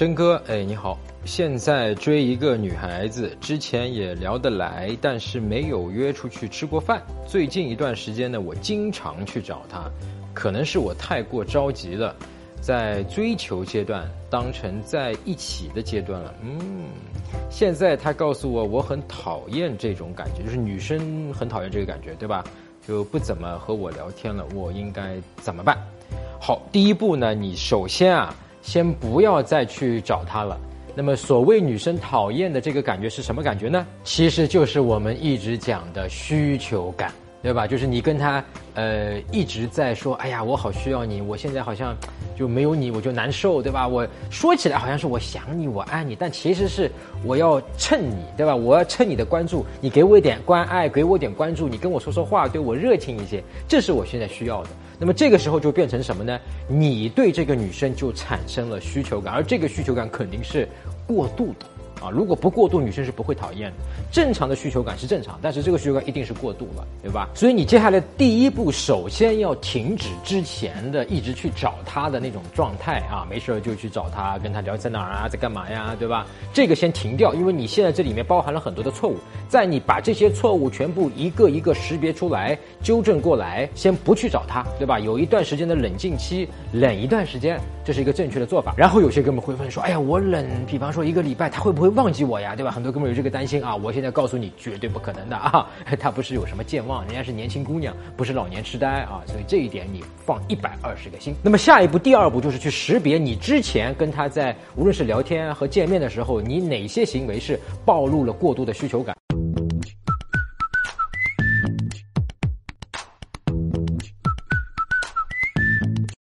真哥，哎，你好！现在追一个女孩子，之前也聊得来，但是没有约出去吃过饭。最近一段时间呢，我经常去找她，可能是我太过着急了，在追求阶段当成在一起的阶段了。嗯，现在她告诉我，我很讨厌这种感觉，就是女生很讨厌这个感觉，对吧？就不怎么和我聊天了，我应该怎么办？好，第一步呢，你首先啊。先不要再去找他了。那么，所谓女生讨厌的这个感觉是什么感觉呢？其实就是我们一直讲的需求感，对吧？就是你跟他呃一直在说，哎呀，我好需要你，我现在好像就没有你我就难受，对吧？我说起来好像是我想你，我爱你，但其实是我要蹭你，对吧？我要蹭你的关注，你给我一点关爱，给我点关注，你跟我说说话，对我热情一些，这是我现在需要的。那么这个时候就变成什么呢？你对这个女生就产生了需求感，而这个需求感肯定是过度的。啊，如果不过度，女生是不会讨厌的。正常的需求感是正常，但是这个需求感一定是过度了，对吧？所以你接下来第一步，首先要停止之前的一直去找他的那种状态啊，没事就去找他，跟他聊在哪儿啊，在干嘛呀，对吧？这个先停掉，因为你现在这里面包含了很多的错误。在你把这些错误全部一个一个识别出来、纠正过来，先不去找他，对吧？有一段时间的冷静期，冷一段时间，这是一个正确的做法。然后有些哥们会问说：“哎呀，我冷，比方说一个礼拜，他会不会？”忘记我呀，对吧？很多哥们有这个担心啊。我现在告诉你，绝对不可能的啊！他不是有什么健忘，人家是年轻姑娘，不是老年痴呆啊。所以这一点你放一百二十个心。那么下一步，第二步就是去识别你之前跟他在无论是聊天和见面的时候，你哪些行为是暴露了过度的需求感。